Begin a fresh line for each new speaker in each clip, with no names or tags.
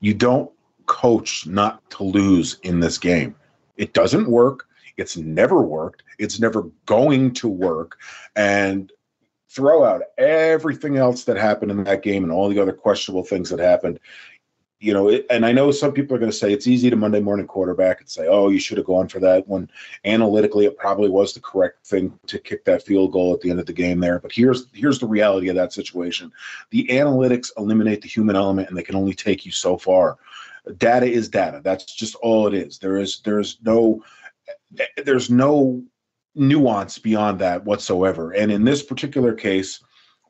You don't coach not to lose in this game. It doesn't work. It's never worked. It's never going to work. And throw out everything else that happened in that game and all the other questionable things that happened you know, it, and I know some people are going to say it's easy to Monday morning quarterback and say, oh, you should have gone for that when analytically it probably was the correct thing to kick that field goal at the end of the game there. But here's here's the reality of that situation. The analytics eliminate the human element and they can only take you so far. Data is data. That's just all it is. There is there's no there's no nuance beyond that whatsoever. And in this particular case,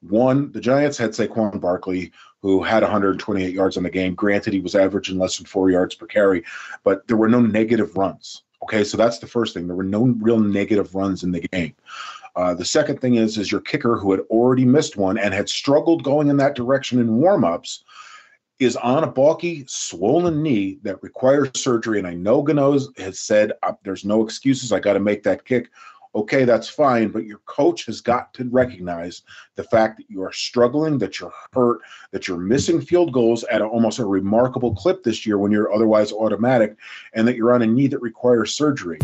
one, the Giants had Saquon Barkley, who had 128 yards on the game. Granted, he was averaging less than four yards per carry, but there were no negative runs. Okay, so that's the first thing. There were no real negative runs in the game. Uh, the second thing is, is your kicker who had already missed one and had struggled going in that direction in warmups is on a bulky, swollen knee that requires surgery. And I know Gano has said uh, there's no excuses. I got to make that kick okay, that's fine, but your coach has got to recognize the fact that you are struggling, that you're hurt, that you're missing field goals at a, almost a remarkable clip this year when you're otherwise automatic, and that you're on a knee that requires surgery.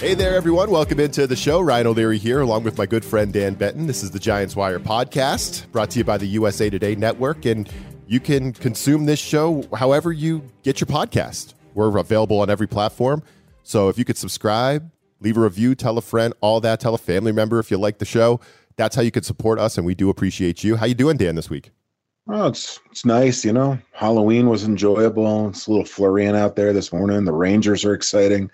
Hey there, everyone. Welcome into the show. Ryan O'Leary here, along with my good friend Dan Benton. This is the Giants Wire podcast, brought to you by the USA Today Network. And you can consume this show however you get your podcast. We're available on every platform. So if you could subscribe, leave a review, tell a friend, all that, tell a family member if you like the show. That's how you can support us, and we do appreciate you. How you doing, Dan, this week?
Oh, it's it's nice, you know. Halloween was enjoyable. It's a little flurrying out there this morning. The Rangers are exciting.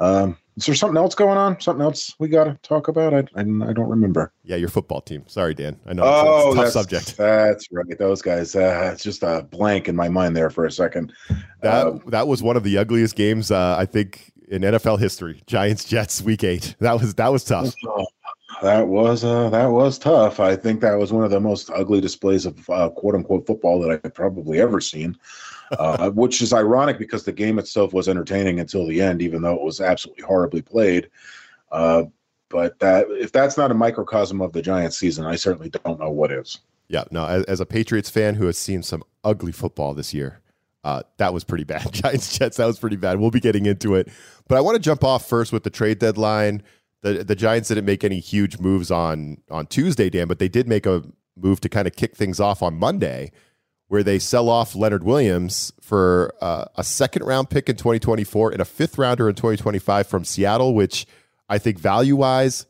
Um, is there something else going on? Something else we got to talk about? I, I, I don't remember.
Yeah, your football team. Sorry, Dan. I know.
Oh,
it's a
tough
subject.
That's right. Those guys. Uh, it's just a blank in my mind there for a second.
That um, that was one of the ugliest games uh, I think in NFL history. Giants Jets Week Eight. That was that was tough.
That was uh, that was tough. I think that was one of the most ugly displays of uh, quote unquote football that I've probably ever seen. Uh, which is ironic because the game itself was entertaining until the end, even though it was absolutely horribly played. Uh, but that if that's not a microcosm of the Giants season, I certainly don't know what is.
Yeah, no. As, as a Patriots fan who has seen some ugly football this year, uh, that was pretty bad. Giants Jets, that was pretty bad. We'll be getting into it. But I want to jump off first with the trade deadline. The the Giants didn't make any huge moves on on Tuesday, Dan, but they did make a move to kind of kick things off on Monday, where they sell off Leonard Williams for uh, a second round pick in 2024 and a fifth rounder in 2025 from Seattle, which I think value wise,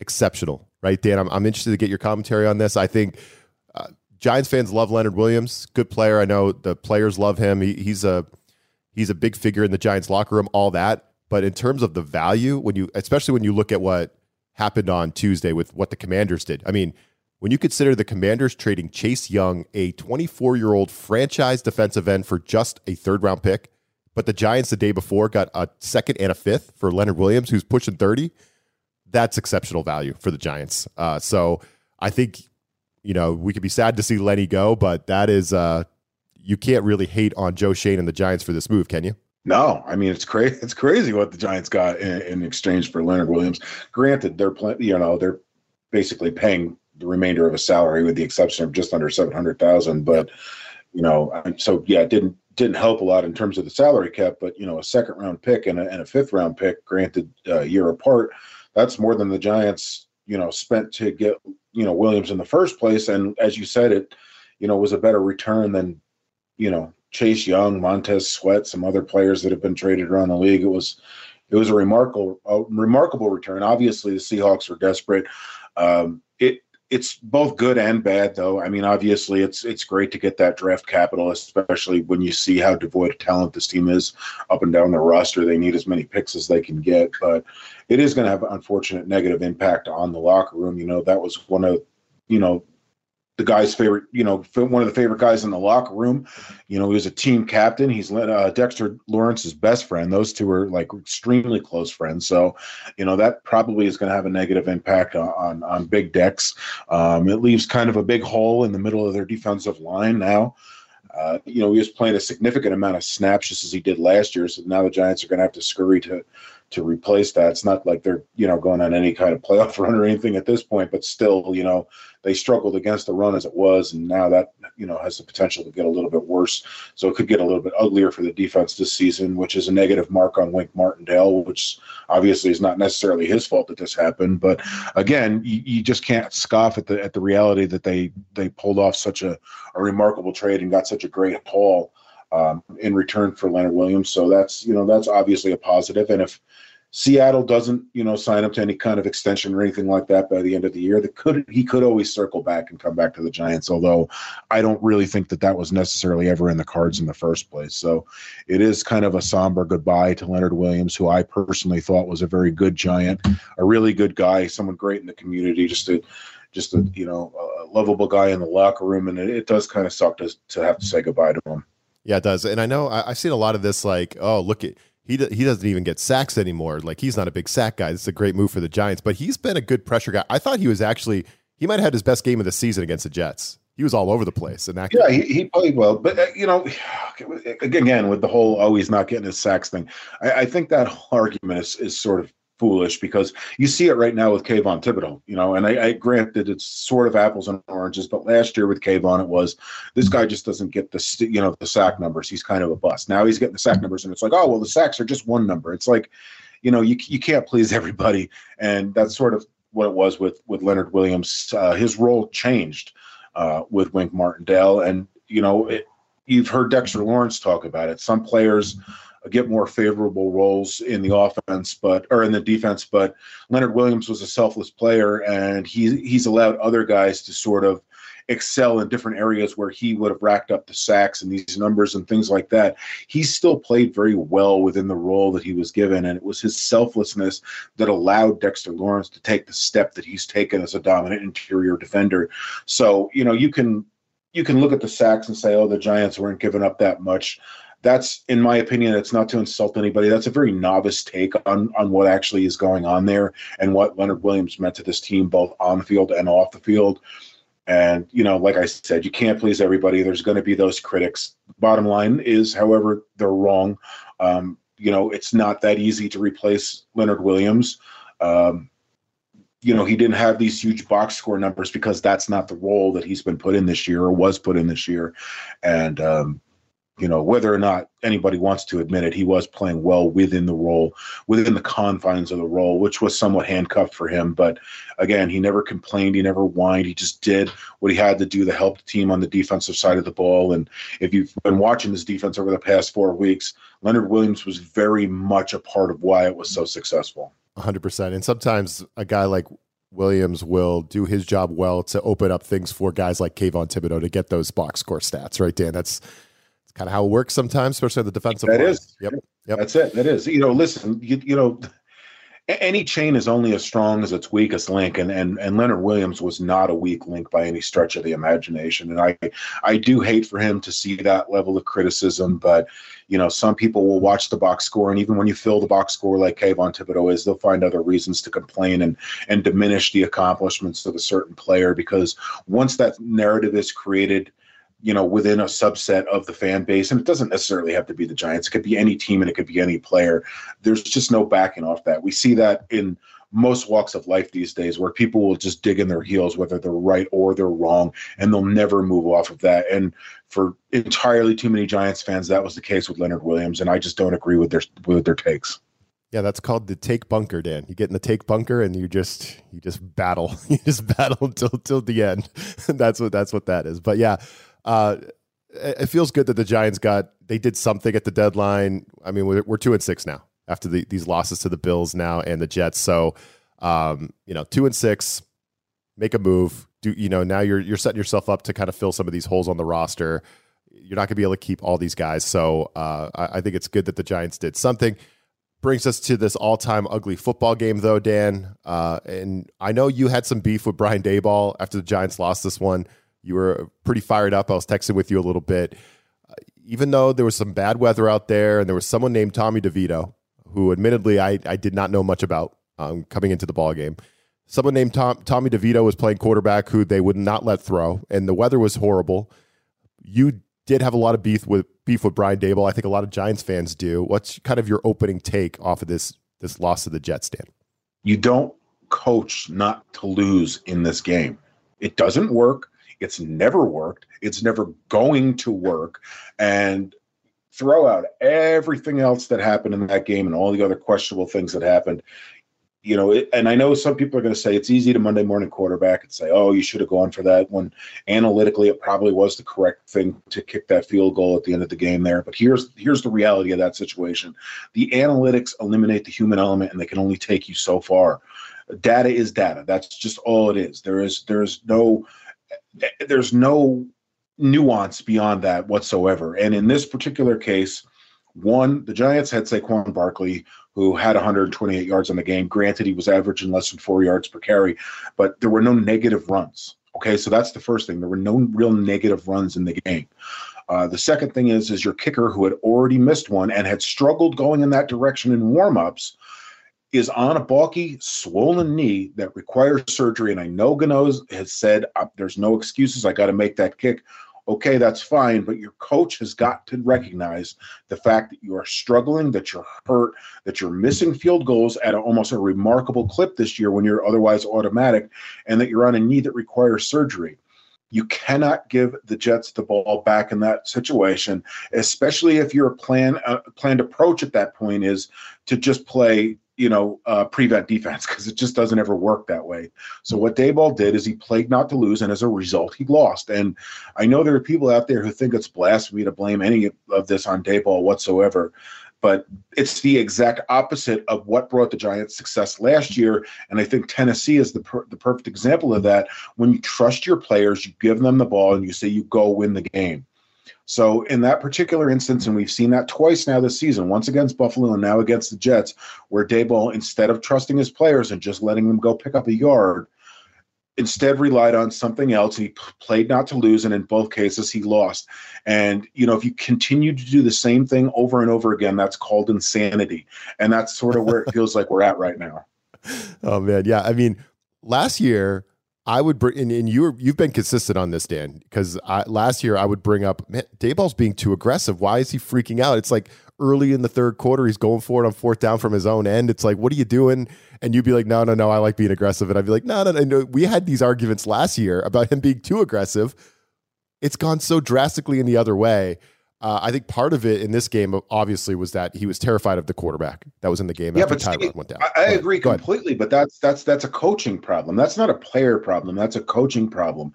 exceptional, right, Dan? I'm, I'm interested to get your commentary on this. I think Giants fans love Leonard Williams, good player. I know the players love him. He, he's a he's a big figure in the Giants locker room, all that. But in terms of the value, when you especially when you look at what happened on Tuesday with what the Commanders did, I mean, when you consider the Commanders trading Chase Young, a 24 year old franchise defensive end, for just a third round pick, but the Giants the day before got a second and a fifth for Leonard Williams, who's pushing 30. That's exceptional value for the Giants. Uh, so I think you know, we could be sad to see Lenny go, but that is uh you can't really hate on Joe Schoen and the Giants for this move, can you?
No, I mean it's crazy. It's crazy what the Giants got in, in exchange for Leonard Williams. Granted, they're pl- you know they're basically paying the remainder of a salary, with the exception of just under seven hundred thousand. But you know, so yeah, it didn't didn't help a lot in terms of the salary cap. But you know, a second round pick and a, and a fifth round pick, granted a uh, year apart, that's more than the Giants you know spent to get you know Williams in the first place, and as you said, it you know was a better return than you know Chase Young, Montez Sweat, some other players that have been traded around the league. It was it was a remarkable a remarkable return. Obviously, the Seahawks were desperate. Um, it it's both good and bad though. I mean, obviously it's it's great to get that draft capital, especially when you see how devoid of talent this team is up and down the roster. They need as many picks as they can get, but it is going to have an unfortunate negative impact on the locker room. You know, that was one of you know the guy's favorite, you know, one of the favorite guys in the locker room. You know, he was a team captain. He's uh, Dexter Lawrence's best friend. Those two are like extremely close friends. So, you know, that probably is going to have a negative impact on on Big Dex. Um, it leaves kind of a big hole in the middle of their defensive line now. Uh, you know, he was playing a significant amount of snaps just as he did last year. So now the Giants are going to have to scurry to to replace that. It's not like they're you know going on any kind of playoff run or anything at this point, but still, you know, they struggled against the run as it was, and now that you know has the potential to get a little bit worse. So it could get a little bit uglier for the defense this season, which is a negative mark on Wink Martindale, which obviously is not necessarily his fault that this happened. But again, you, you just can't scoff at the at the reality that they they pulled off such a, a remarkable trade and got such a great haul um, in return for Leonard Williams. So that's you know that's obviously a positive. And if Seattle doesn't, you know, sign up to any kind of extension or anything like that by the end of the year. That could he could always circle back and come back to the Giants. Although I don't really think that that was necessarily ever in the cards in the first place. So it is kind of a somber goodbye to Leonard Williams, who I personally thought was a very good Giant, a really good guy, someone great in the community, just a just a you know a lovable guy in the locker room, and it, it does kind of suck to to have to say goodbye to him.
Yeah, it does. And I know I, I've seen a lot of this, like, oh, look at he he doesn't even get sacks anymore. Like he's not a big sack guy. This is a great move for the Giants, but he's been a good pressure guy. I thought he was actually he might have had his best game of the season against the Jets. He was all over the place, and that
yeah, he, he, played well. But uh, you know, again with the whole oh he's not getting his sacks thing, I, I think that argument is is sort of foolish because you see it right now with Kayvon Thibodeaux, you know, and I, I grant that it's sort of apples and oranges, but last year with Kayvon, it was this guy just doesn't get the, you know, the sack numbers. He's kind of a bust. Now he's getting the sack numbers and it's like, oh, well, the sacks are just one number. It's like, you know, you, you can't please everybody. And that's sort of what it was with, with Leonard Williams. Uh, his role changed uh, with Wink Martindale. And, you know, it, you've heard Dexter Lawrence talk about it. Some players, get more favorable roles in the offense, but or in the defense. But Leonard Williams was a selfless player, and he he's allowed other guys to sort of excel in different areas where he would have racked up the sacks and these numbers and things like that. He still played very well within the role that he was given, and it was his selflessness that allowed Dexter Lawrence to take the step that he's taken as a dominant interior defender. So you know you can you can look at the sacks and say, oh, the Giants weren't giving up that much that's in my opinion it's not to insult anybody. That's a very novice take on on what actually is going on there and what leonard williams meant to this team both on the field and off the field. And you know like i said you can't please everybody. There's going to be those critics. Bottom line is however they're wrong. Um, you know it's not that easy to replace leonard williams. Um, you know he didn't have these huge box score numbers because that's not the role that he's been put in this year or was put in this year. And um, you know whether or not anybody wants to admit it he was playing well within the role within the confines of the role which was somewhat handcuffed for him. But again he never complained he never whined he just did what he had to do to help the team on the defensive side of the ball. And if you've been watching this defense over the past four weeks leonard williams was very much a part of why it was so successful.
100% and sometimes a guy like Williams will do his job well to open up things for guys like Kayvon Thibodeaux to get those box score stats, right, Dan? That's kind of how it works sometimes, especially the defensive.
That line. is.
Yep.
Yep. That's it. That is. You know, listen, you, you know, any chain is only as strong as its weakest link, and, and and Leonard Williams was not a weak link by any stretch of the imagination. And I I do hate for him to see that level of criticism, but you know some people will watch the box score, and even when you fill the box score like Kayvon Thibodeaux is, they'll find other reasons to complain and and diminish the accomplishments of a certain player because once that narrative is created you know, within a subset of the fan base, and it doesn't necessarily have to be the Giants. It could be any team and it could be any player. There's just no backing off that. We see that in most walks of life these days where people will just dig in their heels whether they're right or they're wrong and they'll never move off of that and for entirely too many giants fans that was the case with leonard williams and i just don't agree with their with their takes
yeah, that's called the take bunker, Dan. You get in the take bunker and you just you just battle. You just battle until till the end. that's what that's what that is. But yeah, uh, it feels good that the Giants got they did something at the deadline. I mean, we're, we're two and six now after the, these losses to the Bills now and the Jets. So, um, you know, two and six, make a move. Do you know now you're you're setting yourself up to kind of fill some of these holes on the roster. You're not going to be able to keep all these guys. So uh, I, I think it's good that the Giants did something. Brings us to this all-time ugly football game, though, Dan. Uh, and I know you had some beef with Brian Daboll after the Giants lost this one. You were pretty fired up. I was texting with you a little bit. Uh, even though there was some bad weather out there and there was someone named Tommy DeVito, who admittedly I, I did not know much about um, coming into the ball game. Someone named Tom, Tommy DeVito was playing quarterback who they would not let throw, and the weather was horrible. You did have a lot of beef with beef with Brian Daboll. I think a lot of Giants fans do. What's kind of your opening take off of this this loss to the Jets, Dan?
You don't coach not to lose in this game. It doesn't work It's never worked. It's never going to work. And throw out everything else that happened in that game and all the other questionable things that happened you know, it, and I know some people are going to say it's easy to Monday morning quarterback and say, oh, you should have gone for that when analytically it probably was the correct thing to kick that field goal at the end of the game there. But here's here's the reality of that situation. The analytics eliminate the human element and they can only take you so far. Data is data. That's just all it is. There is there's no there's no nuance beyond that whatsoever. And in this particular case, one, the Giants had Saquon Barkley, who had 128 yards on the game. Granted, he was averaging less than four yards per carry, but there were no negative runs. Okay, so that's the first thing. There were no real negative runs in the game. Uh, the second thing is, is your kicker who had already missed one and had struggled going in that direction in warmups is on a bulky, swollen knee that requires surgery. And I know Gano has said uh, there's no excuses. I got to make that kick okay, that's fine, but your coach has got to recognize the fact that you are struggling, that you're hurt, that you're missing field goals at a, almost a remarkable clip this year when you're otherwise automatic, and that you're on a knee that requires surgery. You cannot give the Jets the ball back in that situation, especially if your plan uh, planned approach at that point is to just play you know, uh, prevent defense because it just doesn't ever work that way. So what Daboll did is he played not to lose, and as a result, he lost. And I know there are people out there who think it's blasphemy to blame any of this on Daboll whatsoever, but it's the exact opposite of what brought the Giants success last year. And I think Tennessee is the per- the perfect example of that. When you trust your players, you give them the ball, and you say you go win the game. So in that particular instance, and we've seen that twice now this season, once against Buffalo and now against the Jets, where Daboll, instead of trusting his players and just letting them go pick up a yard, instead relied on something else. He played not to lose, and in both cases, he lost. And you know, if you continue to do the same thing over and over again, that's called insanity, and that's sort of where it feels like we're at right now.
Oh man, yeah. I mean, last year I would bring, and, and you you've been consistent on this, Dan, because last year I would bring up, man, Daboll's being too aggressive. Why is he freaking out? It's like early in the third quarter, he's going for it on fourth down from his own end. It's like, what are you doing? And you'd be like, no, no, no, I like being aggressive. And I'd be like, no, no. no. We had these arguments last year about him being too aggressive. It's gone so drastically in the other way. Uh, I think part of it in this game, obviously, was that he was terrified of the quarterback that was in the game yeah, after Tyrod went down.
I, I agree completely, but that's that's that's a coaching problem. That's not a player problem. That's a coaching problem.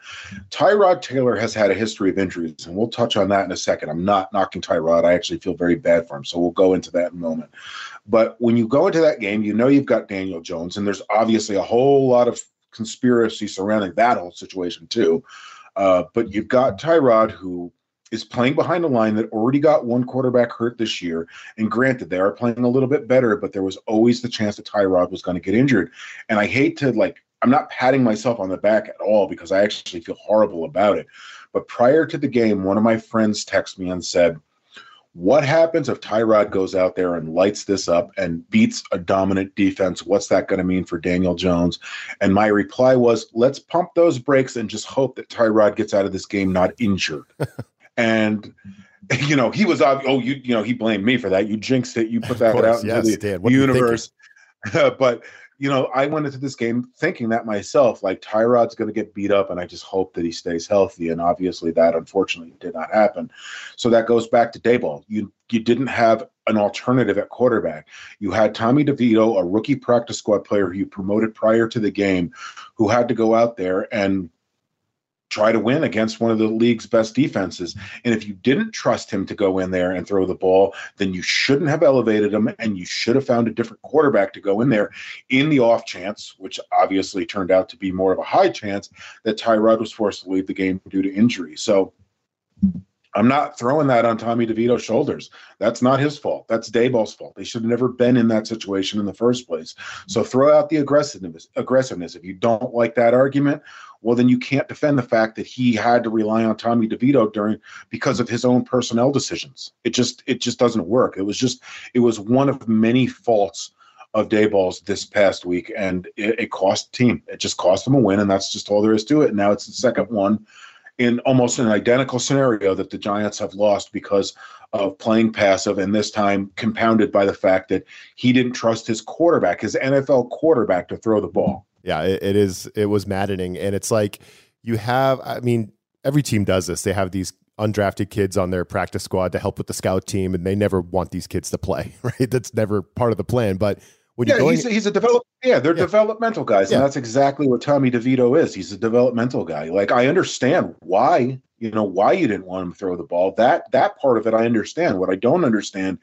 Tyrod Taylor has had a history of injuries, and we'll touch on that in a second. I'm not knocking Tyrod. I actually feel very bad for him, so we'll go into that in a moment. But when you go into that game, you know you've got Daniel Jones, and there's obviously a whole lot of conspiracy surrounding that whole situation too. Uh, but you've got Tyrod who is playing behind a line that already got one quarterback hurt this year. And granted, they are playing a little bit better, but there was always the chance that Tyrod was going to get injured. And I hate to like, I'm not patting myself on the back at all because I actually feel horrible about it. But prior to the game, one of my friends texted me and said, what happens if Tyrod goes out there and lights this up and beats a dominant defense? What's that going to mean for Daniel Jones? And my reply was, let's pump those brakes and just hope that Tyrod gets out of this game not injured. and you know he was oh you you know he blamed me for that. You jinxed it. You put that course, out into yes, the Dan, universe. But you know i went into this game thinking that myself like tyrod's going to get beat up and i just hope that he stays healthy. And obviously that unfortunately did not happen. So that goes back to daboll. You you didn't have an alternative at quarterback. You had tommy devito a rookie practice squad player who you promoted prior to the game who had to go out there and try to win against one of the league's best defenses. And if you didn't trust him to go in there and throw the ball, then you shouldn't have elevated him and you should have found a different quarterback to go in there in the off chance, which obviously turned out to be more of a high chance that Tyrod was forced to leave the game due to injury. So I'm not throwing that on Tommy DeVito's shoulders. That's not his fault. That's Daboll's fault. They should have never been in that situation in the first place. So throw out the aggressiveness. Aggressiveness. If you don't like that argument, well, then you can't defend the fact that he had to rely on Tommy DeVito during because of his own personnel decisions. It just it just doesn't work. It was just it was one of many faults of Daboll's this past week, and it, it cost the team. It just cost them a win, and that's just all there is to it. And now it's the second one in almost an identical scenario that the Giants have lost because of playing passive, and this time compounded by the fact that he didn't trust his quarterback, his NFL quarterback, to throw the ball.
Yeah, it, it is. It was maddening, and it's like you have. I mean, every team does this. They have these undrafted kids on their practice squad to help with the scout team, and they never want these kids to play, right? That's never part of the plan. But when
yeah,
going,
he's, he's a develop. Yeah, they're
Yeah.
developmental guys,
Yeah.
and that's exactly what Tommy DeVito is. He's a developmental guy. Like I understand why you know why you didn't want him to throw the ball. That that part of it I understand. What I don't understand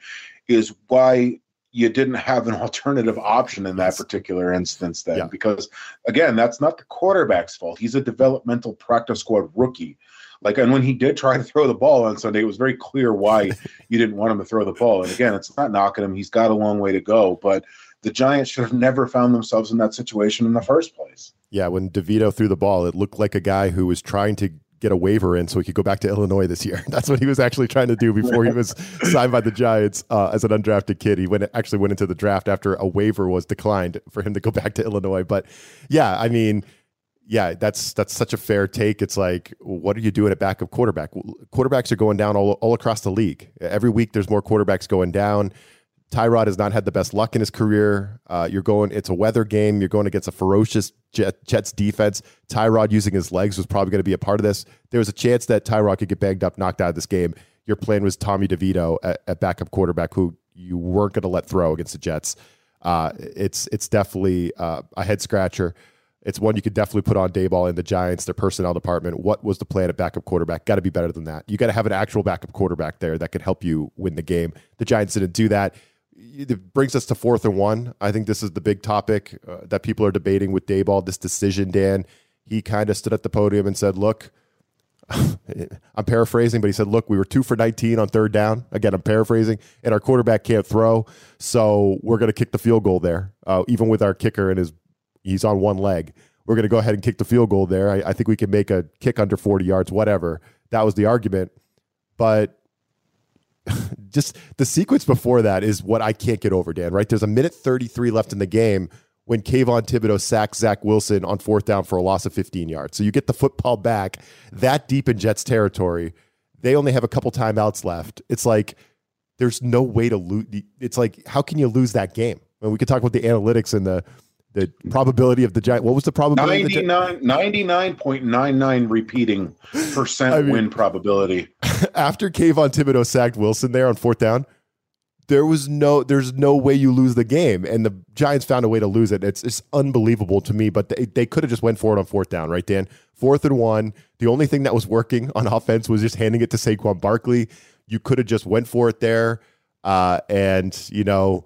is why you didn't have an alternative option in that particular instance. Then
Yeah.
because again, that's not the quarterback's fault. He's a developmental practice squad rookie. Like, and when he did try to throw the ball on Sunday, it was very clear why you didn't want him to throw the ball. And again, it's not knocking him; he's got a long way to go. But the Giants should have never found themselves in that situation in the first place.
yeah, when DeVito threw the ball, it looked like a guy who was trying to get a waiver in so he could go back to Illinois this year. That's what he was actually trying to do before he was signed by the Giants uh, as an undrafted kid. He went actually went into the draft after a waiver was declined for him to go back to Illinois. But yeah, I mean, yeah, that's that's such a fair take. It's like, what are you doing at backup quarterback? Quarterbacks are going down all, all across the league. Every week, there's more quarterbacks going down. Tyrod has not had the best luck in his career. Uh, you're going, it's a weather game. You're going against a ferocious Jet, Jets defense. Tyrod using his legs was probably going to be a part of this. There was a chance that Tyrod could get banged up, knocked out of this game. Your plan was Tommy DeVito at, at backup quarterback, who you weren't going to let throw against the Jets. Uh, it's it's definitely uh, a head scratcher. It's one you could definitely put on Daboll and the Giants, their personnel department. What was the plan at backup quarterback? Got to be better than that. You got to have an actual backup quarterback there that could help you win the game. The Giants didn't do that. It brings us to fourth and one. I think this is the big topic uh, that people are debating with Daboll. This decision, Dan. He kind of stood at the podium and said, "Look, I'm paraphrasing, but he said, "Look, we were two for 19 on third down. Again, I'm paraphrasing, and our quarterback can't throw, so we're going to kick the field goal there, uh, even with our kicker and his he's on one leg. We're going to go ahead and kick the field goal there. I, I think we can make a kick under 40 yards, whatever. That was the argument, but." just the sequence before that is what I can't get over, Dan, right? There's a minute 33 left in the game when Kayvon Thibodeaux sacks Zach Wilson on fourth down for a loss of 15 yards. So you get the football back that deep in Jets territory. They only have a couple timeouts left. It's like there's no way to lose. It's like, how can you lose that game? And we could talk about the analytics and the the probability of the giant. What was the probability? of the Gi-
99.99 repeating percent
I mean-
win probability.
after Kayvon Thibodeaux sacked Wilson there on fourth down, there was no there's no way you lose the game. And the Giants found a way to lose it. It's it's unbelievable to me, but they, they could have just went for it on fourth down, right, Dan? Fourth and one. The only thing that was working on offense was just handing it to Saquon Barkley. You could have just went for it there. Uh, and, you know,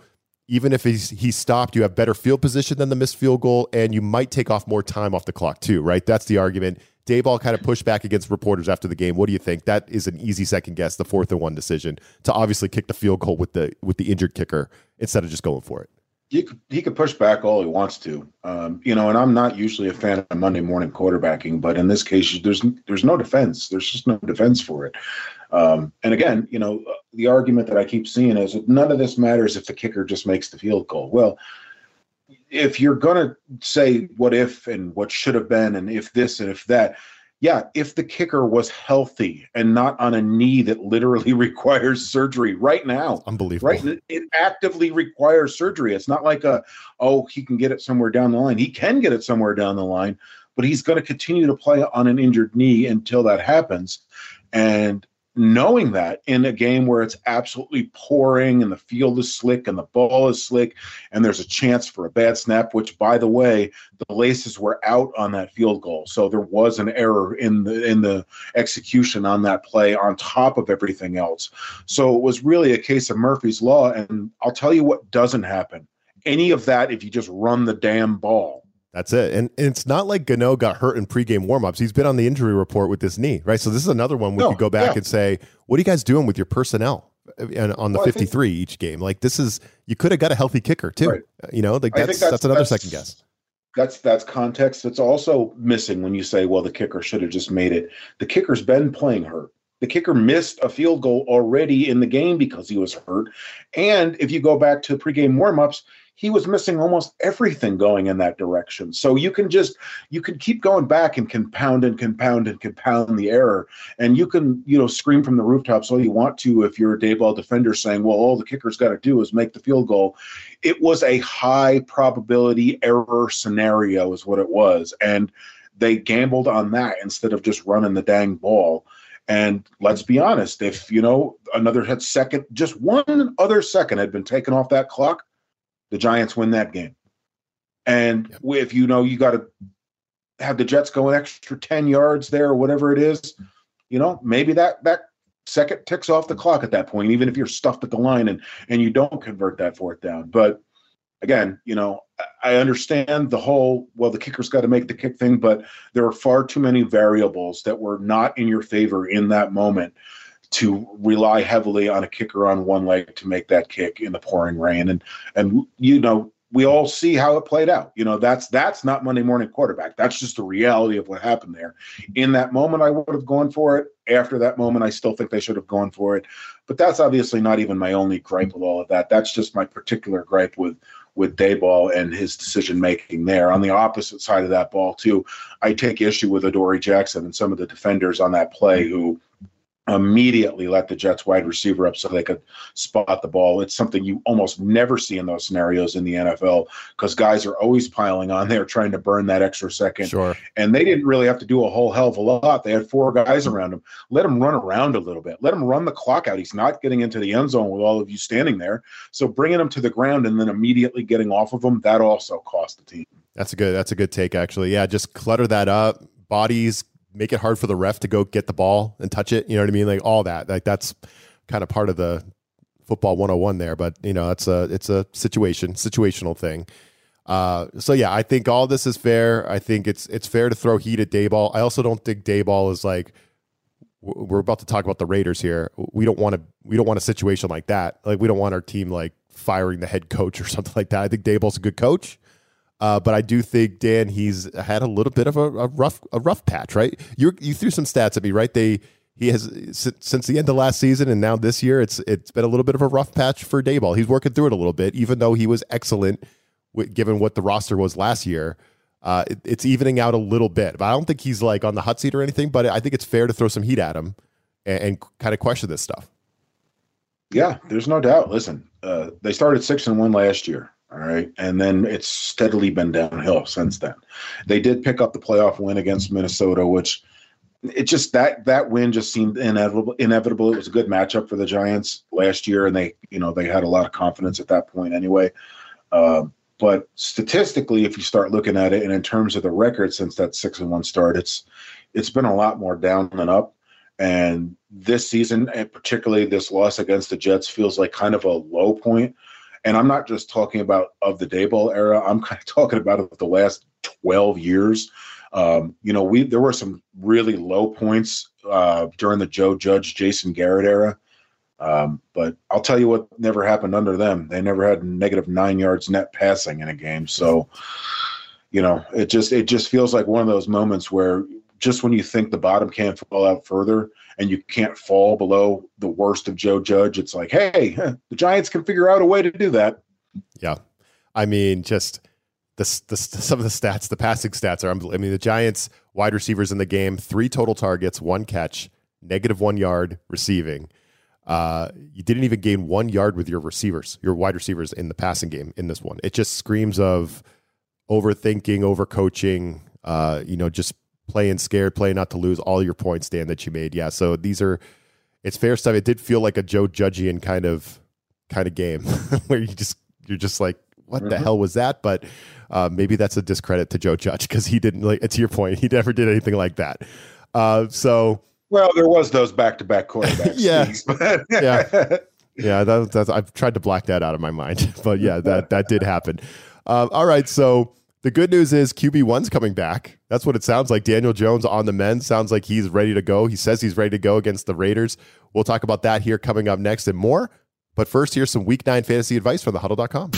even if he's he stopped, you have better field position than the missed field goal, and you might take off more time off the clock too, right? That's the argument. Daboll kind of pushed back against reporters after the game. What do you think? That is an easy second guess, the fourth and one decision to obviously kick the field goal with the with the injured kicker instead of just going for it.
He could, he could push back all he wants to, um, you know. And I'm not usually a fan of Monday morning quarterbacking, but in this case, there's there's no defense. There's just no defense for it. Um, and again, you know, the argument that I keep seeing is none of this matters if the kicker just makes the field goal. Well, if you're going to say what if and what should have been and if this and if that, yeah, if the kicker was healthy and not on a knee that literally requires surgery right now,
Unbelievable.
right? It, it actively requires surgery. It's not like a, oh, he can get it somewhere down the line. He can get it somewhere down the line, but he's going to continue to play on an injured knee until that happens. And knowing that in a game where it's absolutely pouring and the field is slick and the ball is slick and there's a chance for a bad snap which by the way the laces were out on that field goal. So there was an error in the in the execution on that play on top of everything else. So it was really a case of murphy's law and i'll tell you what doesn't happen. Any of that if you just run the damn ball
That's it. And, and it's not like Gano got hurt in pregame warmups. He's been on the injury report with this knee, right? So this is another one where
No,
could go back
yeah.
and say, what are you guys doing with your personnel uh, and on the
Well, I think-
53 each game? Like this is you could have got a healthy kicker too.
Right.
Uh, you know, like that's,
that's-
that's another
that's-
second guess.
that's that's context that's also missing when you say well the kicker should have just made it the kicker's been playing hurt the kicker missed a field goal already in the game because he was hurt and if you go back to pregame warmups he was missing almost everything going in that direction. So you can just you can keep going back and compound and compound and compound the error. And you can you know scream from the rooftops all you want to if you're a Daboll defender saying well all the kicker's got to do is make the field goal. It was a high probability error scenario is what it was. And they gambled on that instead of just running the dang ball. And let's be honest, if you know another second, just one other second had been taken off that clock, the Giants win that game. And yep. if you know you got to have the Jets go an extra 10 yards there or whatever it is, you know, maybe that that second ticks off the clock at that point, even if you're stuffed at the line and and you don't convert that fourth down. But again, you know, I understand the whole well, the kicker's got to make the kick thing, but there are far too many variables that were not in your favor in that moment to rely heavily on a kicker on one leg to make that kick in the pouring rain. And and you know, we all see how it played out. You know, that's that's not Monday morning quarterback. That's just the reality of what happened there. In that moment, I would have gone for it. After that moment, I still think they should have gone for it. But that's obviously not even my only gripe with all of that. That's just my particular gripe with with Daboll and his decision making there. On the opposite side of that ball, too, I take issue with Adoree Jackson and some of the defenders on that play who immediately let the Jets wide receiver up so they could spot the ball. It's something you almost never see in those scenarios in the NFL because guys are always piling on there trying to burn that extra second.
Sure.
And they didn't really have to do a whole hell of a lot. They had four guys around him. Let him run around a little bit. Let him run the clock out. He's not getting into the end zone with all of you standing there. So bringing him to the ground and then immediately getting off of him, that also cost the team.
That's a good that's a good take actually. Yeah, just clutter that up. Bodies make it hard for the ref to go get the ball and touch it. You know what I mean? Like all that. Like that's kind of part of the football 101 there. But you know, it's a it's a situation situational thing. Uh, so yeah, I think all this is fair. I think it's it's fair to throw heat at Daboll. I also don't think Daboll is like we're about to talk about the Raiders here. We don't want to we don't want a situation like that. Like we don't want our team like firing the head coach or something like that. I think Daboll's a good coach. Uh, but I do think Dan, he's had a little bit of a, a, rough a rough patch, right? You you threw some stats at me, right? They he has since the end of last season and now this year, it's it's been a little bit of a rough patch for Daboll. He's working through it a little bit, even though he was excellent, given what the roster was last year. Uh, it, it's evening out a little bit, but I don't think he's like on the hot seat or anything. But I think it's fair to throw some heat at him and, and kind of question this stuff.
Yeah, there's no doubt. Listen, uh, they started six and one last year. All right. And then it's steadily been downhill since then. They did pick up the playoff win against Minnesota, which it just that that win just seemed inevitable inevitable. It was a good matchup for the Giants last year, and they, you know, they had a lot of confidence at that point anyway. Uh, but statistically, if you start looking at it, and in terms of the record since that six and one start, it's it's been a lot more down than up. And this season, and particularly this loss against the Jets, feels like kind of a low point and I'm not just talking about of the Daboll era. I'm kind of talking about the last 12 years. Um, you know, we there were some really low points uh, during the Joe Judge, Jason Garrett era. Um, but I'll tell you what never happened under them. They never had negative nine yards net passing in a game. So, you know, it just it just feels like one of those moments where just when you think the bottom can't fall out further and you can't fall below the worst of Joe Judge, it's like, hey, the Giants can figure out a way to do that.
Yeah. I mean, just the, the some of the stats, the passing stats are. I mean, the Giants wide receivers in the game, three total targets, one catch, negative one yard receiving. Uh, you didn't even gain one yard with your receivers, your wide receivers in the passing game in this one. It just screams of overthinking, overcoaching, uh, you know, just playing scared, playing not to lose, all your points, Dan, that you made. Yeah. So these are it's fair stuff. It did feel like a Joe Judgian kind of kind of game where you just you're just like, what mm-hmm. the hell was that? But uh, maybe that's a discredit to Joe Judge because he didn't like to your point, he never did anything like that. Uh, so
well, there was those back to back quarterbacks.
yeah. yeah. Yeah, that, that's I've tried to black that out of my mind, but yeah, that that did happen. Uh, all right, so the good news is QB one's coming back. That's what it sounds like. Daniel Jones on the men sounds like he's ready to go. He says he's ready to go against the Raiders. We'll talk about that here coming up next and more. But first, here's some Week Nine fantasy advice from thehuddle.com.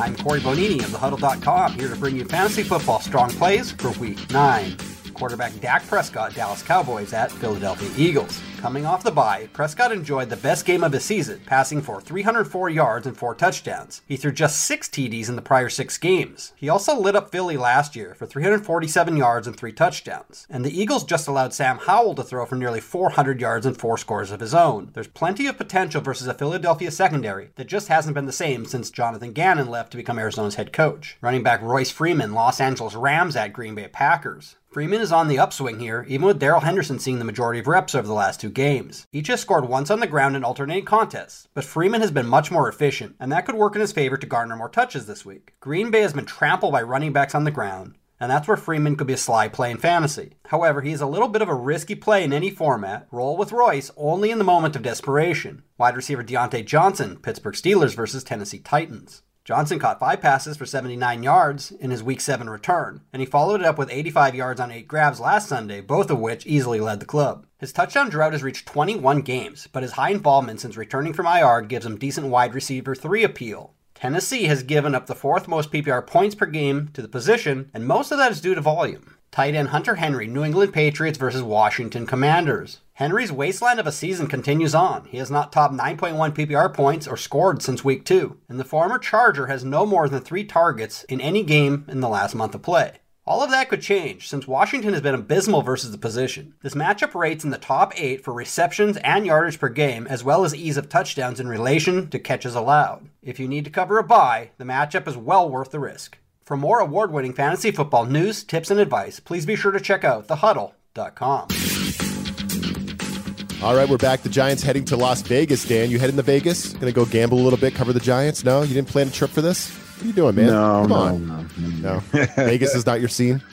I'm Corey Bonini of thehuddle.com here to bring you fantasy football strong plays for Week Nine. Quarterback Dak Prescott, Dallas Cowboys at Philadelphia Eagles. Coming off the bye, Prescott enjoyed the best game of his season, passing for 304 yards and 4 touchdowns. He threw just 6 TDs in the prior 6 games. He also lit up Philly last year for 347 yards and 3 touchdowns. And the Eagles just allowed Sam Howell to throw for nearly 400 yards and 4 scores of his own. There's plenty of potential versus a Philadelphia secondary that just hasn't been the same since Jonathan Gannon left to become Arizona's head coach. Running back Royce Freeman, Los Angeles Rams at Green Bay Packers. Freeman is on the upswing here, even with Darrell Henderson seeing the majority of reps over the last two games. Each has scored once on the ground in alternating contests, but Freeman has been much more efficient, and that could work in his favor to garner more touches this week. Green Bay has been trampled by running backs on the ground, and that's where Freeman could be a sly play in fantasy. However, he is a little bit of a risky play in any format. Roll with Royce only in the moment of desperation. Wide receiver Diontae Johnson, Pittsburgh Steelers versus Tennessee Titans. Johnson caught five passes for 79 yards in his Week 7 return, and he followed it up with 85 yards on eight grabs last Sunday, both of which easily led the club. His touchdown drought has reached 21 games, but his high involvement since returning from IR gives him decent wide receiver 3 appeal. Tennessee has given up the fourth most PPR points per game to the position, and most of that is due to volume. Tight end Hunter Henry, New England Patriots versus Washington Commanders. Henry's wasteland of a season continues on. He has not topped 9.1 PPR points or scored since week two, and the former Charger has no more than three targets in any game in the last month of play. All of that could change since Washington has been abysmal versus the position. This matchup rates in the top 8 for receptions and yardage per game, as well as ease of touchdowns in relation to catches allowed. If you need to cover a bye, the matchup is well worth the risk. For more award winning fantasy football news, tips, and advice, please be sure to check out thehuddle.com.
All right, we're back. The Giants heading to Las Vegas. Dan, you heading to Vegas? Going to go gamble a little bit, cover the Giants? No, you didn't plan a trip for this. What are you doing, man?
No,
Come
no,
on.
no,
No, Vegas is not your scene.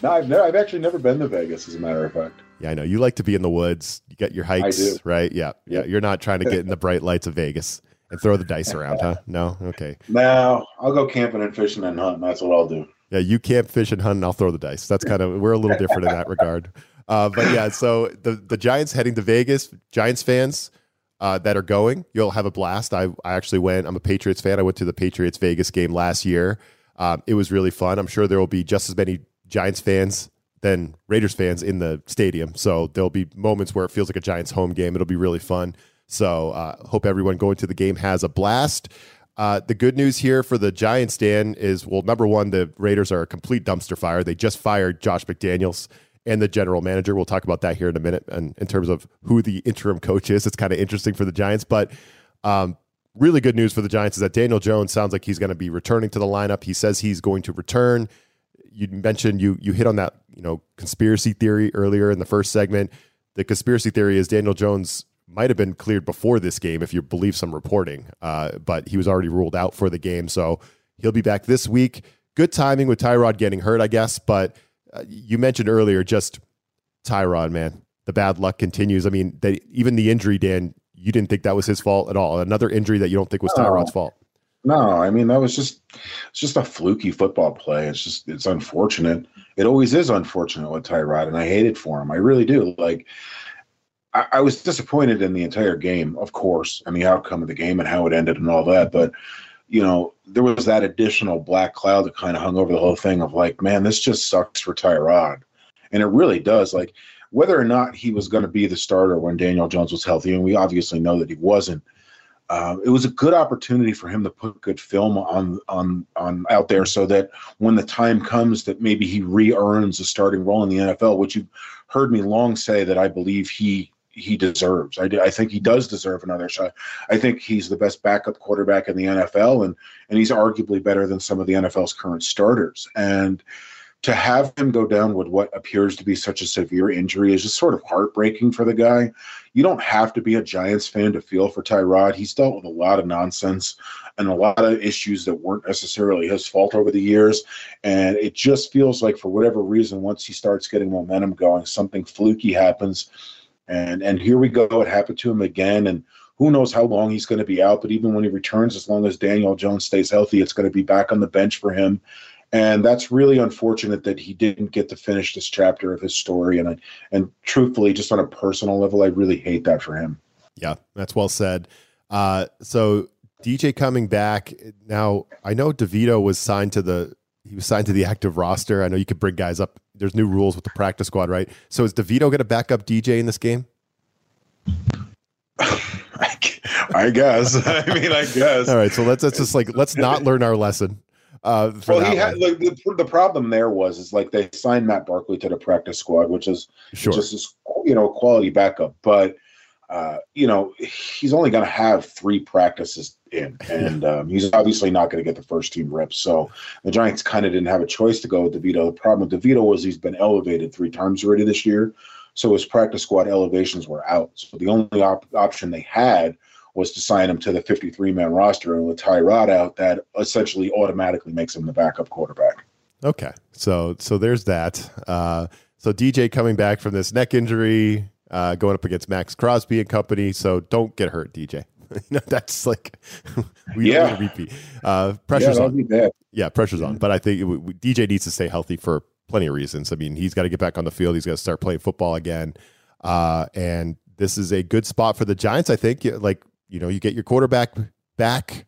No, I've never, I've actually never been to Vegas, as a matter of fact.
Yeah, I know. You like to be in the woods. You get your hikes, right? Yeah, yeah. You're not trying to get in the bright lights of Vegas and throw the dice around, huh? No, okay.
No, I'll go camping and fishing and hunting. That's what I'll do.
Yeah, you camp, fish, and hunt, and I'll throw the dice. That's kind of we're a little different in that regard. Uh, but yeah, so the the Giants heading to Vegas. Giants fans uh, that are going, you'll have a blast. I I actually went. I'm a Patriots fan. I went to the Patriots Vegas game last year. Um, it was really fun. I'm sure there will be just as many Giants fans than Raiders fans in the stadium. So there'll be moments where it feels like a Giants home game. It'll be really fun. So uh, hope everyone going to the game has a blast. Uh, the good news here for the Giants, Dan, is well, number one, the Raiders are a complete dumpster fire. They just fired Josh McDaniels and the general manager. We'll talk about that here in a minute. And in terms of who the interim coach is, it's kind of interesting for the Giants. But um, really good news for the Giants is that Daniel Jones sounds like he's going to be returning to the lineup. He says he's going to return. You mentioned you you hit on that you know conspiracy theory earlier in the first segment. The conspiracy theory is Daniel Jones might have been cleared before this game if you believe some reporting, uh, but he was already ruled out for the game, so he'll be back this week. Good timing with Tyrod getting hurt, I guess. But uh, you mentioned earlier just Tyrod, man, the bad luck continues. I mean, they, even the injury, Dan, you didn't think that was his fault at all. Another injury that you don't think was
No.
Tyrod's fault.
No, I mean that was just it's just a fluky football play. It's just it's unfortunate. It always is unfortunate with Tyrod, and I hate it for him. I really do. Like I, I was disappointed in the entire game, of course, and the outcome of the game and how it ended and all that. But you know, there was that additional black cloud that kind of hung over the whole thing of like, man, this just sucks for Tyrod, and it really does. Like whether or not he was going to be the starter when Daniel Jones was healthy, and we obviously know that he wasn't. Uh, it was a good opportunity for him to put good film on on on out there, so that when the time comes, that maybe he re-earns a starting role in the NFL, which you've heard me long say that I believe he he deserves. I, do- I think he does deserve another shot. I think he's the best backup quarterback in the NFL, and and he's arguably better than some of the NFL's current starters. And to have him go down with what appears to be such a severe injury is just sort of heartbreaking for the guy. You don't have to be a Giants fan to feel for Tyrod. He's dealt with a lot of nonsense and a lot of issues that weren't necessarily his fault over the years. And it just feels like, for whatever reason, once he starts getting momentum going, something fluky happens. And and here we go. It happened to him again. And who knows how long he's going to be out. But even when he returns, as long as Daniel Jones stays healthy, it's going to be back on the bench for him. And that's really unfortunate that he didn't get to finish this chapter of his story. And I, and truthfully, just on a personal level, I really hate that for him.
Yeah, that's well said. Uh, so DJ coming back now. I know Devito was signed to the he was signed to the active roster. I know you could bring guys up. There's new rules with the practice squad, right? So is Devito going to back up DJ in this game?
I guess. I mean, I guess.
All right, so let's, let's just like let's not learn our lesson. Uh,
well, he had like, the, the problem there was is like they signed Matt Barkley to the practice squad, which is
sure.
just this you know quality backup, but uh, you know he's only going to have three practices in, and um, he's obviously not going to get the first team reps. So the Giants kind of didn't have a choice to go with DeVito. The problem with DeVito was he's been elevated three times already this year, so his practice squad elevations were out. So the only op- option they had was to sign him to the 53 man roster. And with Tyrod out, that essentially automatically makes him the backup quarterback.
Okay. So, so there's that. Uh, so DJ coming back from this neck injury, uh, going up against Maxx Crosby and company. So don't get hurt, DJ. you know, that's like
we yeah.
don't repeat. Uh, pressure's
yeah,
on. Yeah, pressure's on. But I think it, DJ needs to stay healthy for plenty of reasons. I mean, he's got to get back on the field. He's got to start playing football again. Uh, and this is a good spot for the Giants. I think. Like you know, you get your quarterback back.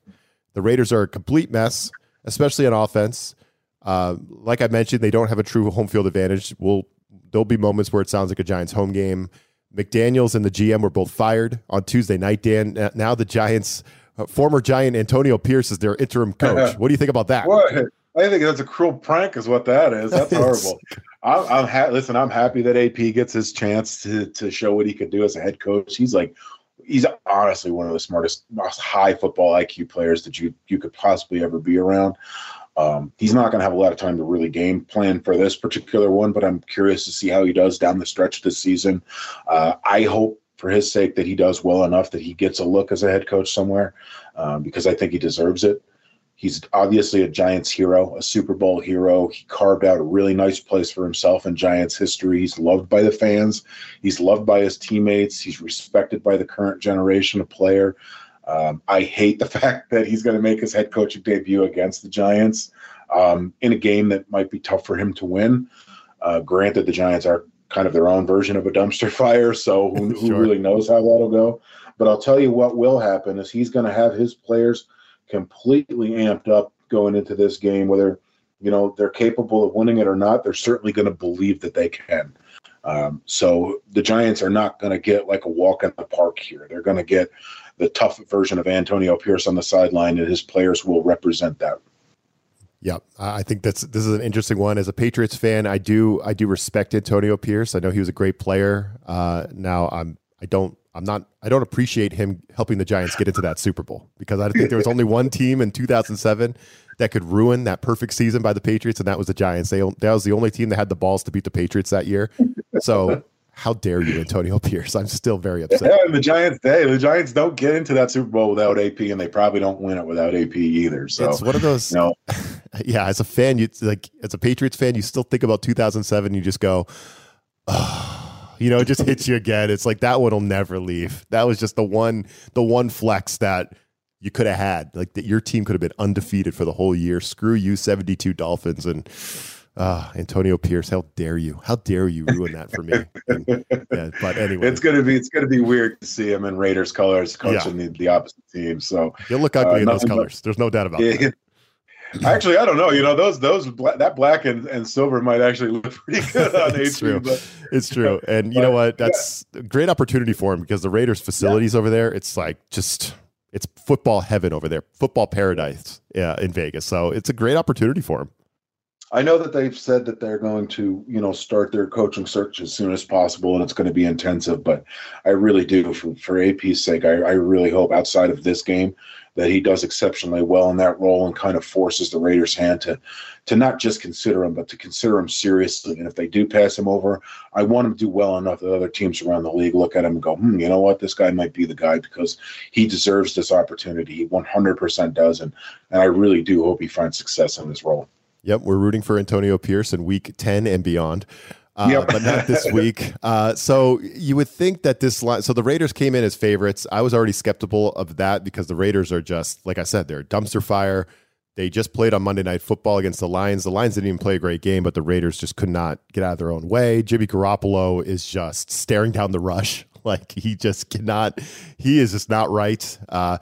The Raiders are a complete mess, especially on offense. Uh, like I mentioned, they don't have a true home field advantage. Will there'll be moments where it sounds like a Giants home game. McDaniels and the GM were both fired on Tuesday night. Dan, now the Giants, uh, former Giant Antonio Pierce is their interim coach. what do you think about that?
What? I think that's a cruel prank, is what that is. That's horrible. I'm, I'm ha- listen. I'm happy that AP gets his chance to to show what he could do as a head coach. He's like he's honestly one of the smartest, most high football IQ players that you you could possibly ever be around. Um, he's not going to have a lot of time to really game plan for this particular one, but I'm curious to see how he does down the stretch this season. Uh, I hope for his sake that he does well enough that he gets a look as a head coach somewhere um, because I think he deserves it. He's obviously a Giants hero, a Super Bowl hero. He carved out a really nice place for himself in Giants history. He's loved by the fans. He's loved by his teammates. He's respected by the current generation of player. Um, I hate the fact that he's going to make his head coaching debut against the Giants um, in a game that might be tough for him to win. Uh, granted, the Giants are kind of their own version of a dumpster fire, so who, who really knows how that'll go? But I'll tell you what will happen is he's going to have his players – completely amped up going into this game, whether you know they're capable of winning it or not. They're certainly going to believe that they can. Um, so the Giants are not going to get like a walk in the park here. They're going to get the tough version of Antonio Pierce on the sideline, and his players will represent that.
Yeah, I think that's this is an interesting one. As a Patriots fan, I do I do respect Antonio Pierce. I know he was a great player. Uh, now I'm I don't I'm not I don't appreciate him helping the Giants get into that Super Bowl because I think there was only one team in 2007 that could ruin that perfect season by the Patriots and that was the Giants. They that was the only team that had the balls to beat the Patriots that year. So how dare you, Antonio Pierce? I'm still very upset.
Yeah, the Giants, hey, the Giants don't get into that Super Bowl without AP, and they probably don't win it without AP either. So
it's one of those.
You know,
yeah, as a fan, you like as a Patriots fan, you still think about 2007. You just go, oh, you know, it just hits you again. It's like that one will never leave. That was just the one, the one flex that you could have had. Like that, your team could have been undefeated for the whole year. Screw you, seventy-two Dolphins, and uh, Antonio Pierce. How dare you? How dare you ruin that for me? And, yeah, but anyway,
it's gonna be it's gonna be weird to see him in Raiders colors coaching yeah. the, the opposite team. So
he'll look ugly uh, in those colors. There's no doubt about yeah, that.
Actually, I don't know. You know, those those that black and, and silver might actually look pretty good on
it's
true.
But, it's true. And you know what? That's yeah. a great opportunity for him because the Raiders facilities yeah. over there, it's like just it's football heaven over there, football paradise yeah, in Vegas. So it's a great opportunity for him.
I know that they've said that they're going to, you know, start their coaching search as soon as possible, and it's going to be intensive. But I really do, for, for AP's sake, I, I really hope outside of this game that he does exceptionally well in that role and kind of forces the Raiders' hand to to not just consider him, but to consider him seriously. And if they do pass him over, I want him to do well enough that other teams around the league look at him and go, hmm, you know what, this guy might be the guy because he deserves this opportunity. He 100% does, and and I really do hope he finds success in this role.
Yep, we're rooting for Antonio Pierce in Week 10 and beyond uh, yep. but not this week. Uh, so you would think that this line. So the Raiders came in as favorites. I was already skeptical of that because the Raiders are just like I said, they're a dumpster fire. They just played on Monday Night Football against the Lions. The Lions didn't even play a great game, but the Raiders just could not get out of their own way. Jimmy Garoppolo is just staring down the rush. Like he just cannot. He is just not right. Uh,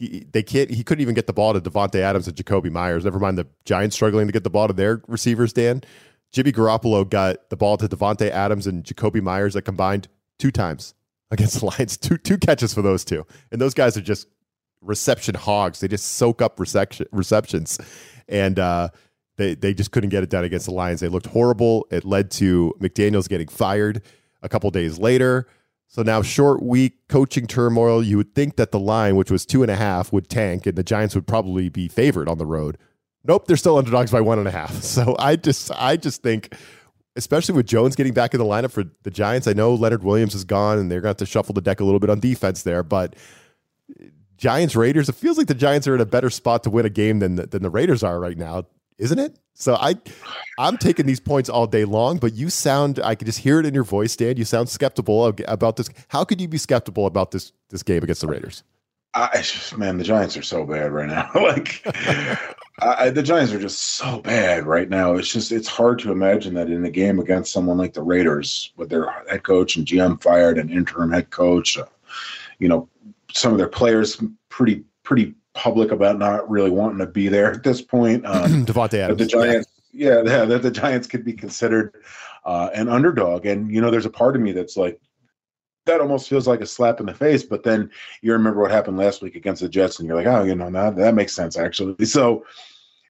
he they can't. He couldn't even get the ball to Davante Adams and Jakobi Meyers. Never mind the Giants struggling to get the ball to their receivers. Dan, Jimmy Garoppolo got the ball to Davante Adams and Jakobi Meyers that combined two times. against the Lions. Two two catches for those two, and those guys are just reception hogs. They just soak up reception, receptions, and uh, they they just couldn't get it done against the Lions. They looked horrible. It led to McDaniels getting fired a couple days later. So now, short week coaching turmoil. You would think that the line, which was two and a half, would tank, and the Giants would probably be favored on the road. Nope, they're still underdogs by one and a half. So I just, I just think, especially with Jones getting back in the lineup for the Giants. I know Leonard Williams is gone, and they're going to have to shuffle the deck a little bit on defense there. But Giants Raiders, it feels like the Giants are in a better spot to win a game than the, than the Raiders are right now, isn't it? So I, I'm taking these points all day long. But you sound, I can just hear it in your voice, Dan. You sound skeptical about this. How could you be skeptical about this this game against the Raiders?
I man, the Giants are so bad right now. like, I, the Giants are just so bad right now. It's just, it's hard to imagine that in a game against someone like the Raiders, with their head coach and GM fired, and interim head coach, uh, you know, some of their players pretty, pretty public about not really wanting to be there at this point.
Um, Davante Adams.
The Giants, yeah, yeah, that the Giants could be considered uh, an underdog, and you know, there's a part of me that's like, that almost feels like a slap in the face. But then you remember what happened last week against the Jets, and you're like, oh, you know, that that makes sense actually. So,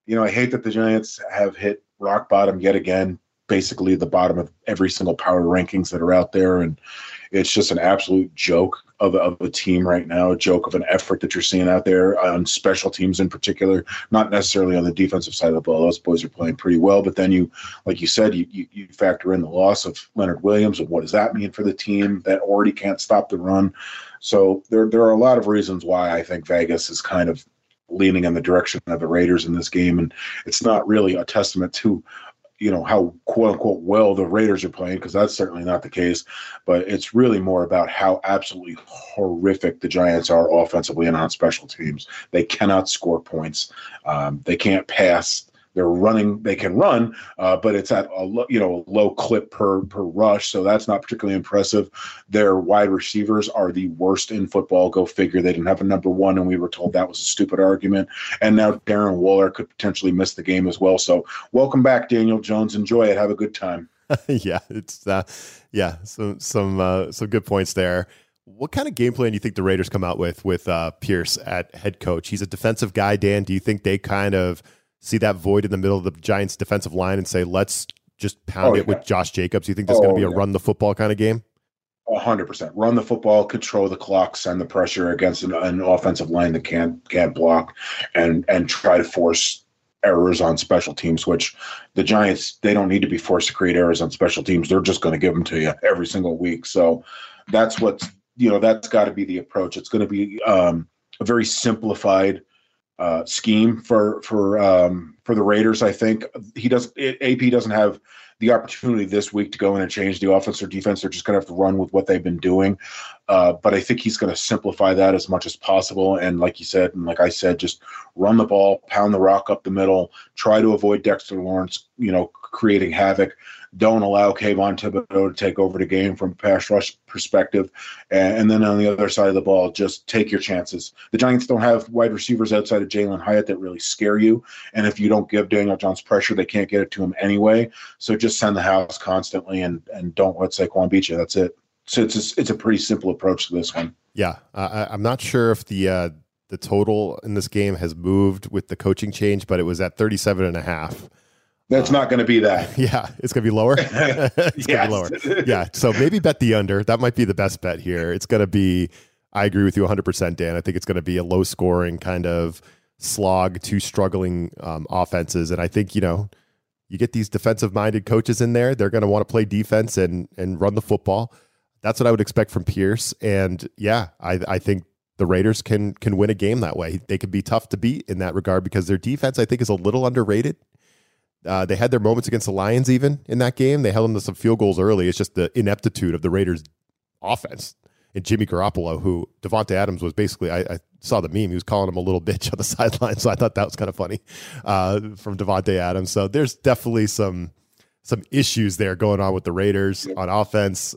you know, I hate that the Giants have hit rock bottom yet again, basically the bottom of every single power rankings that are out there, and it's just an absolute joke of, of a team right now, a joke of an effort that you're seeing out there on special teams in particular, not necessarily on the defensive side of the ball. Those boys are playing pretty well, but then you, like you said, you, you, you factor in the loss of Leonard Williams and what does that mean for the team that already can't stop the run. So there, there are a lot of reasons why I think Vegas is kind of leaning in the direction of the Raiders in this game, and it's not really a testament to you know how quote unquote well the Raiders are playing because that's certainly not the case. But it's really more about how absolutely horrific the Giants are offensively and on special teams. They cannot score points. Um, they can't pass. They're running. They can run, uh, but it's at a lo- you know low clip per per rush, so that's not particularly impressive. Their wide receivers are the worst in football. Go figure. They didn't have a number one, and we were told that was a stupid argument. And now Darren Waller could potentially miss the game as well. So welcome back, Daniel Jones. Enjoy it. Have a good time.
yeah, it's uh, yeah, some some uh, some good points there. What kind of game plan do you think the Raiders come out with with uh, Pierce at head coach? He's a defensive guy, Dan. Do you think they kind of see that void in the middle of the Giants' defensive line and say, let's just pound oh, it yeah. with Josh Jacobs? You think this is going to be a yeah. run the football kind of game?
hundred percent. Run the football, control the clock, send the pressure against an, an, offensive line that can't can't block, and and try to force errors on special teams. Which the Giants they don't need to be forced to create errors on special teams. They're just going to give them to you every single week. So that's what's you know that's got to be the approach. It's going to be um, a very simplified uh, scheme for for um, for the Raiders. I think he does. AP doesn't have the opportunity this week to go in and change the offense or defense. They're just going to have to run with what they've been doing. Uh, but I think he's going to simplify that as much as possible. And like you said, and like I said, just run the ball, pound the rock up the middle, try to avoid Dexter Lawrence, you know, creating havoc don't allow Kayvon Thibodeaux to take over the game from a pass rush perspective. And, then on the other side of the ball, just take your chances. The Giants don't have wide receivers outside of Jalin Hyatt that really scare you. And if you don't give Daniel Jones pressure, they can't get it to him anyway. So just send the house constantly and, and don't let Saquon beat you. That's it. So it's a, it's a pretty simple approach to this one.
Yeah. Uh, I'm not sure if the, uh, the total in this game has moved with the coaching change, but it was at 37 and a half.
That's not going to be that.
Yeah, it's going to be lower. it's going to be lower. Yeah, so maybe bet the under. That might be the best bet here. It's going to be. I agree with you 100%, Dan. I think it's going to be a low scoring kind of slog to struggling um, offenses, and I think you know you get these defensive minded coaches in there. They're going to want to play defense and and run the football. That's what I would expect from Pierce. And yeah, I I think the Raiders can can win a game that way. They could be tough to beat in that regard because their defense I think is a little underrated. Uh, they had their moments against the Lions, even in that game. They held them to some field goals early. It's just the ineptitude of the Raiders' offense. And Jimmy Garoppolo, who Davante Adams was basically, I, I, saw the meme. He was calling him a little bitch on the sideline, so I thought that was kind of funny uh, from Davante Adams. So there's definitely some some issues there going on with the Raiders on offense,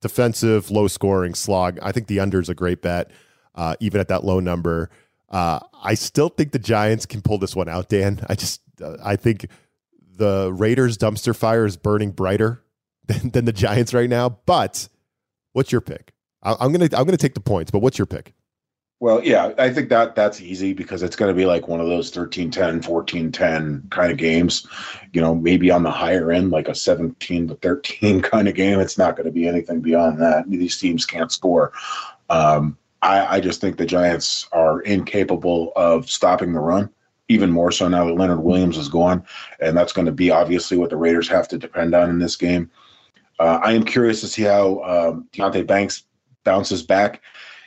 defensive, low scoring slog. I think the under is a great bet, uh, even at that low number. Uh, I still think the Giants can pull this one out, Dan. I just, uh, I think the Raiders dumpster fire is burning brighter than, than the Giants right now. But what's your pick? I, I'm gonna I'm gonna take the points. But what's your pick?
Well, yeah, I think that that's easy because it's going to be like one of those 13 10, 14 10 kind of games. You know, maybe on the higher end, like a 17 to 13 kind of game. It's not going to be anything beyond that. These teams can't score. Um, I, I just think the Giants are incapable of stopping the run, even more so now that Leonard Williams is gone. And that's going to be obviously what the Raiders have to depend on in this game. Uh, I am curious to see how um, Deonte Banks bounces back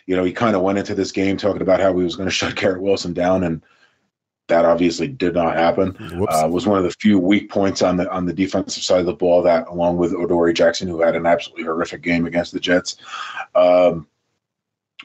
you know, he kind of went into this game talking about how he was going to shut Garrett Wilson down, and that obviously did not happen. Uh, was one of the few weak points on the on the defensive side of the ball. That, along with Adoree' Jackson, who had an absolutely horrific game against the Jets. Um,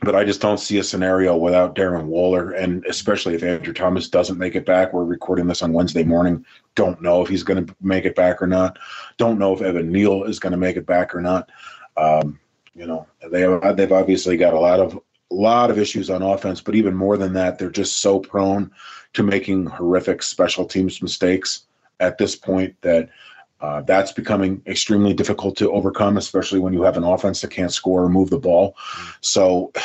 but I just don't see a scenario without Darren Waller, and especially if Andrew Thomas doesn't make it back. We're recording this on Wednesday morning. Don't know if he's going to make it back or not. Don't know if Evan Neal is going to make it back or not. Um, you know, they have, they've obviously got a lot of a lot of issues on offense, but even more than that, they're just so prone to making horrific special teams mistakes at this point that uh, that's becoming extremely difficult to overcome, especially when you have an offense that can't score or move the ball. So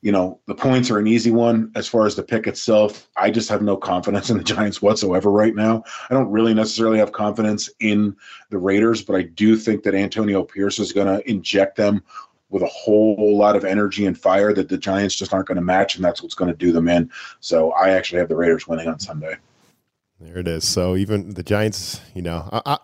you know, the points are an easy one as far as the pick itself. I just have no confidence in the Giants whatsoever right now. I don't really necessarily have confidence in the Raiders, but I do think that Antonio Pierce is going to inject them with a whole lot of energy and fire that the Giants just aren't going to match, and that's what's going to do them in. So I actually have the Raiders winning on Sunday.
There it is. So even the Giants, you know, I, I,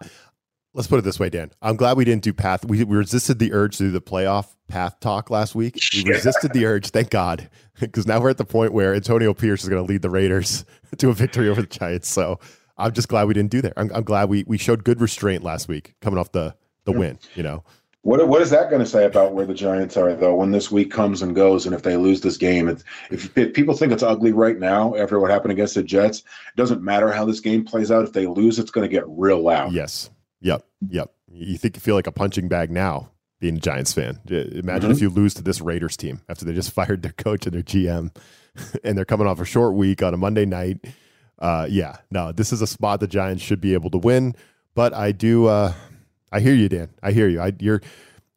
let's put it this way, Dan. I'm glad we didn't do path. We, we resisted the urge to do the playoff path talk last week. We yeah. resisted the urge, thank God, because now we're at the point where Antonio Pierce is going to lead the Raiders to a victory over the Giants. So I'm just glad we didn't do that. I'm, I'm glad we we showed good restraint last week, coming off the the hmm. win. You know.
What, what is that going to say about where the Giants are, though, when this week comes and goes, and if they lose this game? if, if people think it's ugly right now after what happened against the Jets, it doesn't matter how this game plays out. If they lose, it's going to get real loud.
Yes, Yep. Yep. You think you feel like a punching bag now being a Giants fan. Imagine mm-hmm. if you lose to this Raiders team after they just fired their coach and their GM and they're coming off a short week on a Monday night. Uh, yeah, no, this is a spot the Giants should be able to win. But I do, uh, I hear you, Dan. I hear you. I, your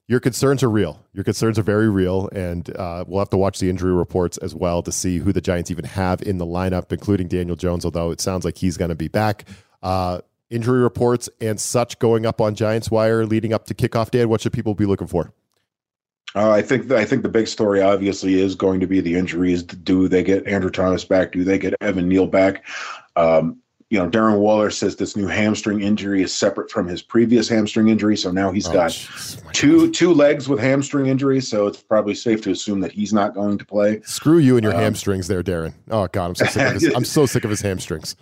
your concerns are real. Your concerns are very real, and uh, we'll have to watch the injury reports as well to see who the Giants even have in the lineup, including Daniel Jones. Although it sounds like he's going to be back. Uh, injury reports and such going up on Giants Wire leading up to kickoff day? What should people be looking for?
Uh, I think I think the big story obviously is going to be the injuries. Do they get Andrew Thomas back? Do they get Evan Neal back? Um, you know, Darren Waller says this new hamstring injury is separate from his previous hamstring injury, so now he's oh, got geez, two two legs with hamstring injuries. So it's probably safe to assume that he's not going to play.
Screw you and your um, hamstrings, there, Darren. Oh God, I'm so sick of his, I'm so sick of his hamstrings.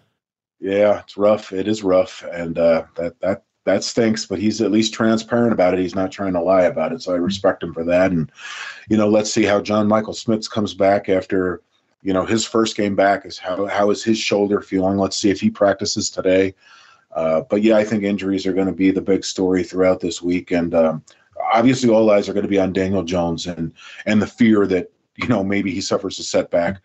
Yeah, it's rough. It is rough, and uh, that that that stinks. But he's at least transparent about it. He's not trying to lie about it. So I respect him for that. And you know, let's see how John Michael Schmitz comes back after you know his first game back. Is how how is his shoulder feeling? Let's see if he practices today. Uh, but yeah, I think injuries are going to be the big story throughout this week, and um, obviously all eyes are going to be on Daniel Jones and and the fear that you know maybe he suffers a setback.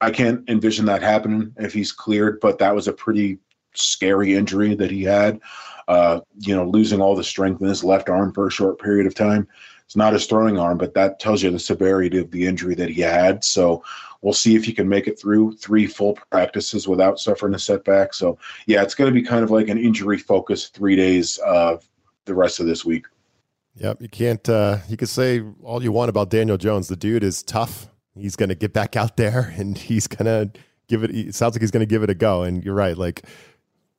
I can't envision that happening if he's cleared, but that was a pretty scary injury that he had. Uh, you know, losing all the strength in his left arm for a short period of time. It's not his throwing arm, but that tells you the severity of the injury that he had. So we'll see if he can make it through three full practices without suffering a setback. So yeah, it's going to be kind of like an injury focused three days uh, the rest of this week.
Yep, you can't. Uh, you can say all you want about Daniel Jones. The dude is tough he's going to get back out there and he's going to give it. It sounds like he's going to give it a go. And you're right, like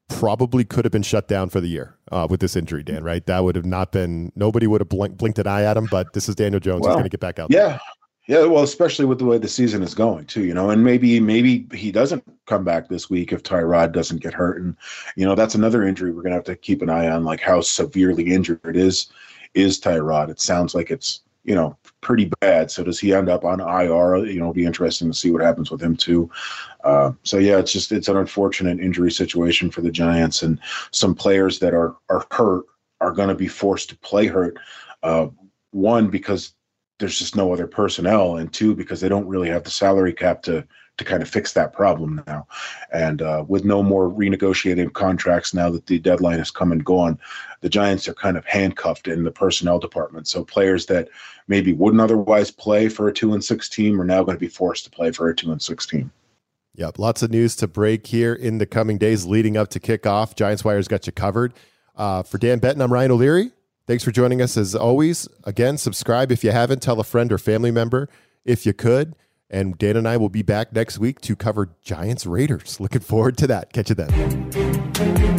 probably could have been shut down for the year uh, with this injury, Dan. Right? That would have not been. Nobody would have blink, blinked an eye at him. But this is Daniel Jones. Well, he's going to get back out.
Yeah. There. Yeah, well, especially with the way the season is going too, you know, and maybe maybe he doesn't come back this week if Tyrod doesn't get hurt, and you know that's another injury we're gonna have to keep an eye on, like how severely injured is is Tyrod. It sounds like it's you know pretty bad. So does he end up on IR? You know, it'll be interesting to see what happens with him too. Uh, so yeah, it's just it's an unfortunate injury situation for the Giants, and some players that are are hurt are going to be forced to play hurt. Uh, one because there's just no other personnel, and two because they don't really have the salary cap to to kind of fix that problem now. And uh, with no more renegotiating contracts now that the deadline has come and gone, the Giants are kind of handcuffed in the personnel department. So players that maybe wouldn't otherwise play for a two and six team are now going to be forced to play for a two and six team.
Yep, lots of news to break here in the coming days leading up to kickoff. Giants Wire's got you covered. Uh, for Dan Benton, I'm Ryan O'Leary. Thanks for joining us as always. Again, subscribe if you haven't. Tell a friend or family member if you could. And Dan and I will be back next week to cover Giants Raiders. Looking forward to that. Catch you then.